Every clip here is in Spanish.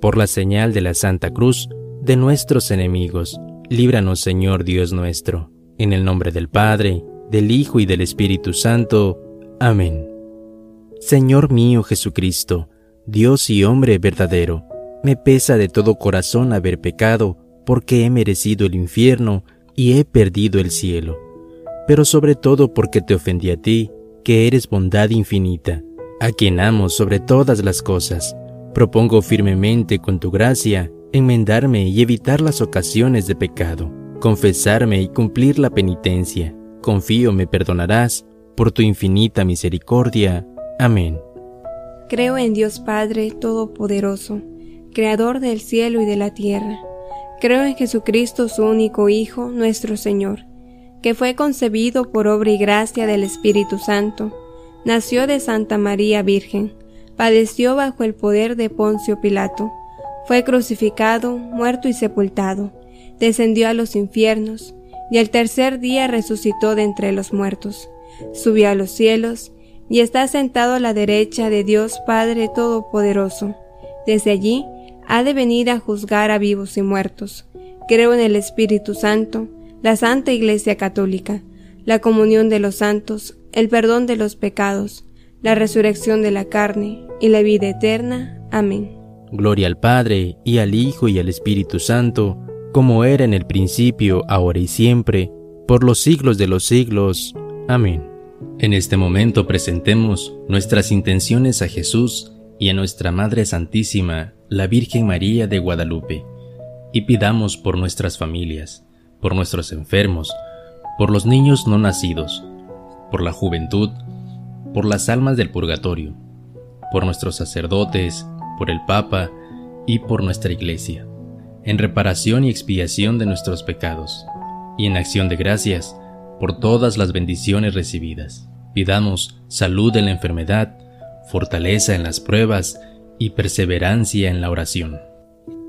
Por la señal de la Santa Cruz de nuestros enemigos, líbranos Señor Dios nuestro, en el nombre del Padre, del Hijo y del Espíritu Santo. Amén. Señor mío Jesucristo, Dios y hombre verdadero, me pesa de todo corazón haber pecado, porque he merecido el infierno y he perdido el cielo, pero sobre todo porque te ofendí a ti, que eres bondad infinita, a quien amo sobre todas las cosas. Propongo firmemente con tu gracia enmendarme y evitar las ocasiones de pecado, confesarme y cumplir la penitencia. Confío me perdonarás por tu infinita misericordia. Amén. Creo en Dios Padre Todopoderoso, Creador del cielo y de la tierra. Creo en Jesucristo, su único Hijo, nuestro Señor, que fue concebido por obra y gracia del Espíritu Santo, nació de Santa María Virgen, padeció bajo el poder de Poncio Pilato, fue crucificado, muerto y sepultado, descendió a los infiernos, y el tercer día resucitó de entre los muertos, subió a los cielos, y está sentado a la derecha de Dios Padre Todopoderoso. Desde allí ha de venir a juzgar a vivos y muertos. Creo en el Espíritu Santo, la Santa Iglesia Católica, la comunión de los santos, el perdón de los pecados, la resurrección de la carne y la vida eterna. Amén. Gloria al Padre, y al Hijo, y al Espíritu Santo, como era en el principio, ahora y siempre, por los siglos de los siglos. Amén. En este momento presentemos nuestras intenciones a Jesús y a nuestra Madre Santísima, la Virgen María de Guadalupe, y pidamos por nuestras familias, por nuestros enfermos, por los niños no nacidos, por la juventud, por las almas del purgatorio, por nuestros sacerdotes, por el Papa y por nuestra Iglesia, en reparación y expiación de nuestros pecados, y en acción de gracias por todas las bendiciones recibidas. Pidamos salud en la enfermedad, fortaleza en las pruebas y perseverancia en la oración.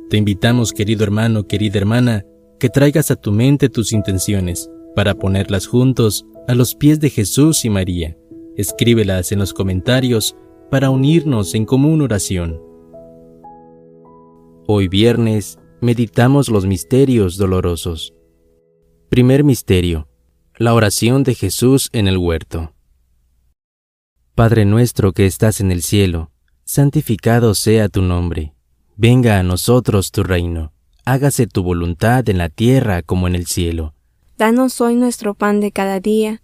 Te invitamos, querido hermano, querida hermana, que traigas a tu mente tus intenciones para ponerlas juntos a los pies de Jesús y María. Escríbelas en los comentarios para unirnos en común oración. Hoy viernes meditamos los misterios dolorosos. Primer misterio la oración de Jesús en el huerto. Padre nuestro que estás en el cielo, santificado sea tu nombre. Venga a nosotros tu reino. Hágase tu voluntad en la tierra como en el cielo. Danos hoy nuestro pan de cada día.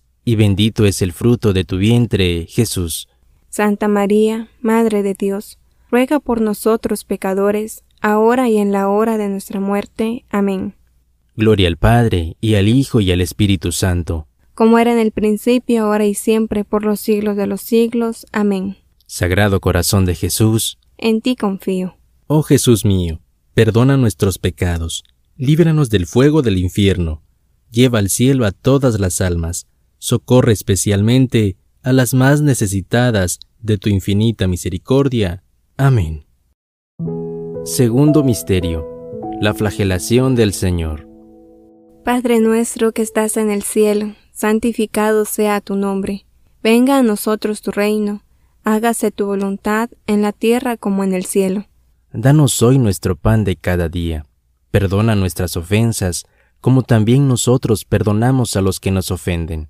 y bendito es el fruto de tu vientre, Jesús. Santa María, Madre de Dios, ruega por nosotros pecadores, ahora y en la hora de nuestra muerte. Amén. Gloria al Padre, y al Hijo, y al Espíritu Santo. Como era en el principio, ahora y siempre, por los siglos de los siglos. Amén. Sagrado Corazón de Jesús, en ti confío. Oh Jesús mío, perdona nuestros pecados, líbranos del fuego del infierno, lleva al cielo a todas las almas, socorre especialmente a las más necesitadas de tu infinita misericordia. Amén. Segundo Misterio. La flagelación del Señor. Padre nuestro que estás en el cielo, santificado sea tu nombre. Venga a nosotros tu reino. Hágase tu voluntad en la tierra como en el cielo. Danos hoy nuestro pan de cada día. Perdona nuestras ofensas, como también nosotros perdonamos a los que nos ofenden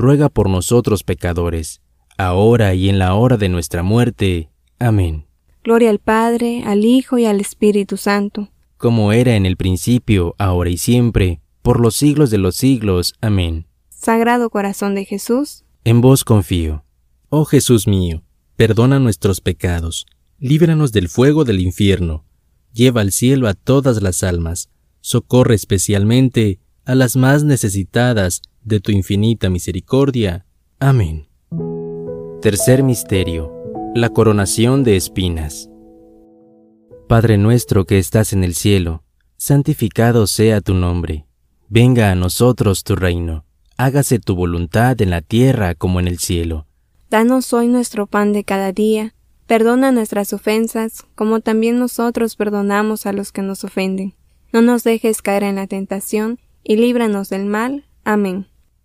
ruega por nosotros pecadores, ahora y en la hora de nuestra muerte. Amén. Gloria al Padre, al Hijo y al Espíritu Santo. Como era en el principio, ahora y siempre, por los siglos de los siglos. Amén. Sagrado Corazón de Jesús, En vos confío. Oh Jesús mío, perdona nuestros pecados, líbranos del fuego del infierno, lleva al cielo a todas las almas, socorre especialmente a las más necesitadas de tu infinita misericordia. Amén. Tercer Misterio. La coronación de espinas. Padre nuestro que estás en el cielo, santificado sea tu nombre. Venga a nosotros tu reino. Hágase tu voluntad en la tierra como en el cielo. danos hoy nuestro pan de cada día, perdona nuestras ofensas, como también nosotros perdonamos a los que nos ofenden. No nos dejes caer en la tentación, y líbranos del mal. Amén.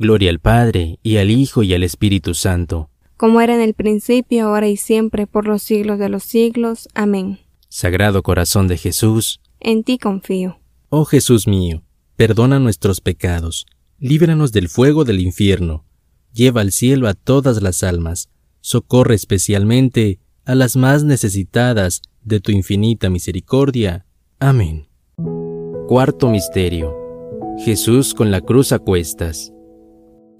Gloria al Padre, y al Hijo, y al Espíritu Santo, Como era en el principio, ahora y siempre, por los siglos de los siglos. Amén. Sagrado Corazón de Jesús, En ti confío. Oh Jesús mío, perdona nuestros pecados, líbranos del fuego del infierno, lleva al cielo a todas las almas, socorre especialmente a las más necesitadas de tu infinita misericordia. Amén. Cuarto Misterio. Jesús con la cruz a cuestas.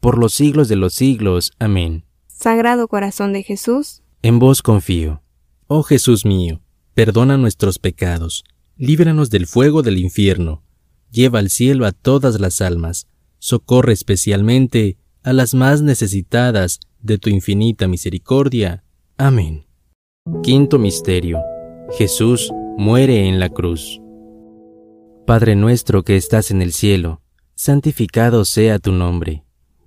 por los siglos de los siglos. Amén. Sagrado Corazón de Jesús, en vos confío. Oh Jesús mío, perdona nuestros pecados, líbranos del fuego del infierno, lleva al cielo a todas las almas, socorre especialmente a las más necesitadas de tu infinita misericordia. Amén. Quinto Misterio. Jesús muere en la cruz. Padre nuestro que estás en el cielo, santificado sea tu nombre.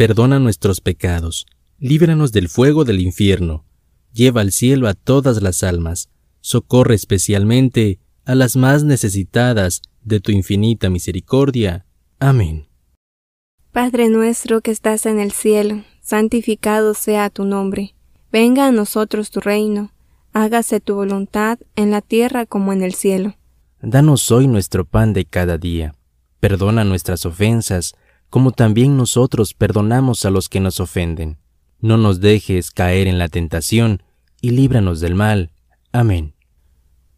perdona nuestros pecados, líbranos del fuego del infierno, lleva al cielo a todas las almas, socorre especialmente a las más necesitadas de tu infinita misericordia. Amén. Padre nuestro que estás en el cielo, santificado sea tu nombre. Venga a nosotros tu reino, hágase tu voluntad en la tierra como en el cielo. Danos hoy nuestro pan de cada día. Perdona nuestras ofensas, como también nosotros perdonamos a los que nos ofenden. No nos dejes caer en la tentación, y líbranos del mal. Amén.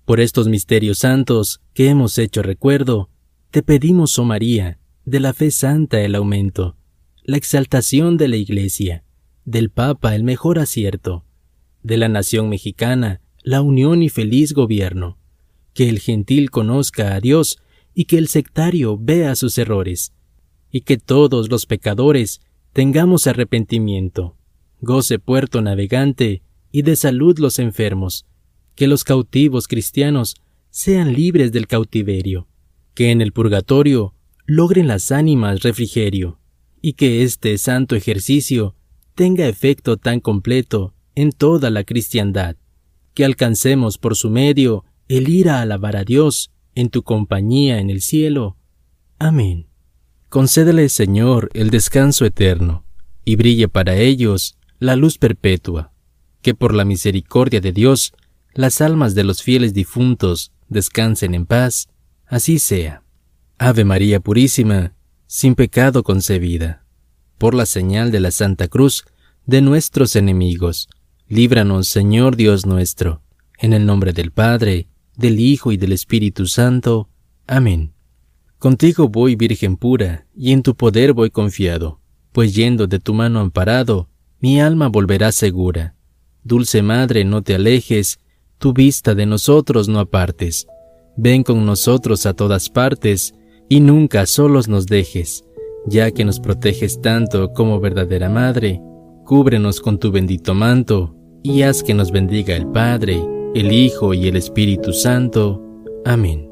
Por estos misterios santos que hemos hecho recuerdo, te pedimos, oh María, de la fe santa el aumento, la exaltación de la Iglesia, del Papa el mejor acierto, de la nación mexicana la unión y feliz gobierno, que el gentil conozca a Dios y que el sectario vea sus errores, y que todos los pecadores tengamos arrepentimiento, goce puerto navegante y de salud los enfermos, que los cautivos cristianos sean libres del cautiverio, que en el purgatorio logren las ánimas refrigerio, y que este santo ejercicio tenga efecto tan completo en toda la cristiandad, que alcancemos por su medio el ir a alabar a Dios en tu compañía en el cielo. Amén. Concédele, Señor, el descanso eterno, y brille para ellos la luz perpetua, que por la misericordia de Dios las almas de los fieles difuntos descansen en paz, así sea. Ave María Purísima, sin pecado concebida, por la señal de la Santa Cruz de nuestros enemigos, líbranos, Señor Dios nuestro, en el nombre del Padre, del Hijo y del Espíritu Santo. Amén. Contigo voy, Virgen pura, y en tu poder voy confiado, pues yendo de tu mano amparado, mi alma volverá segura. Dulce Madre, no te alejes, tu vista de nosotros no apartes. Ven con nosotros a todas partes, y nunca solos nos dejes, ya que nos proteges tanto como verdadera Madre. Cúbrenos con tu bendito manto, y haz que nos bendiga el Padre, el Hijo y el Espíritu Santo. Amén.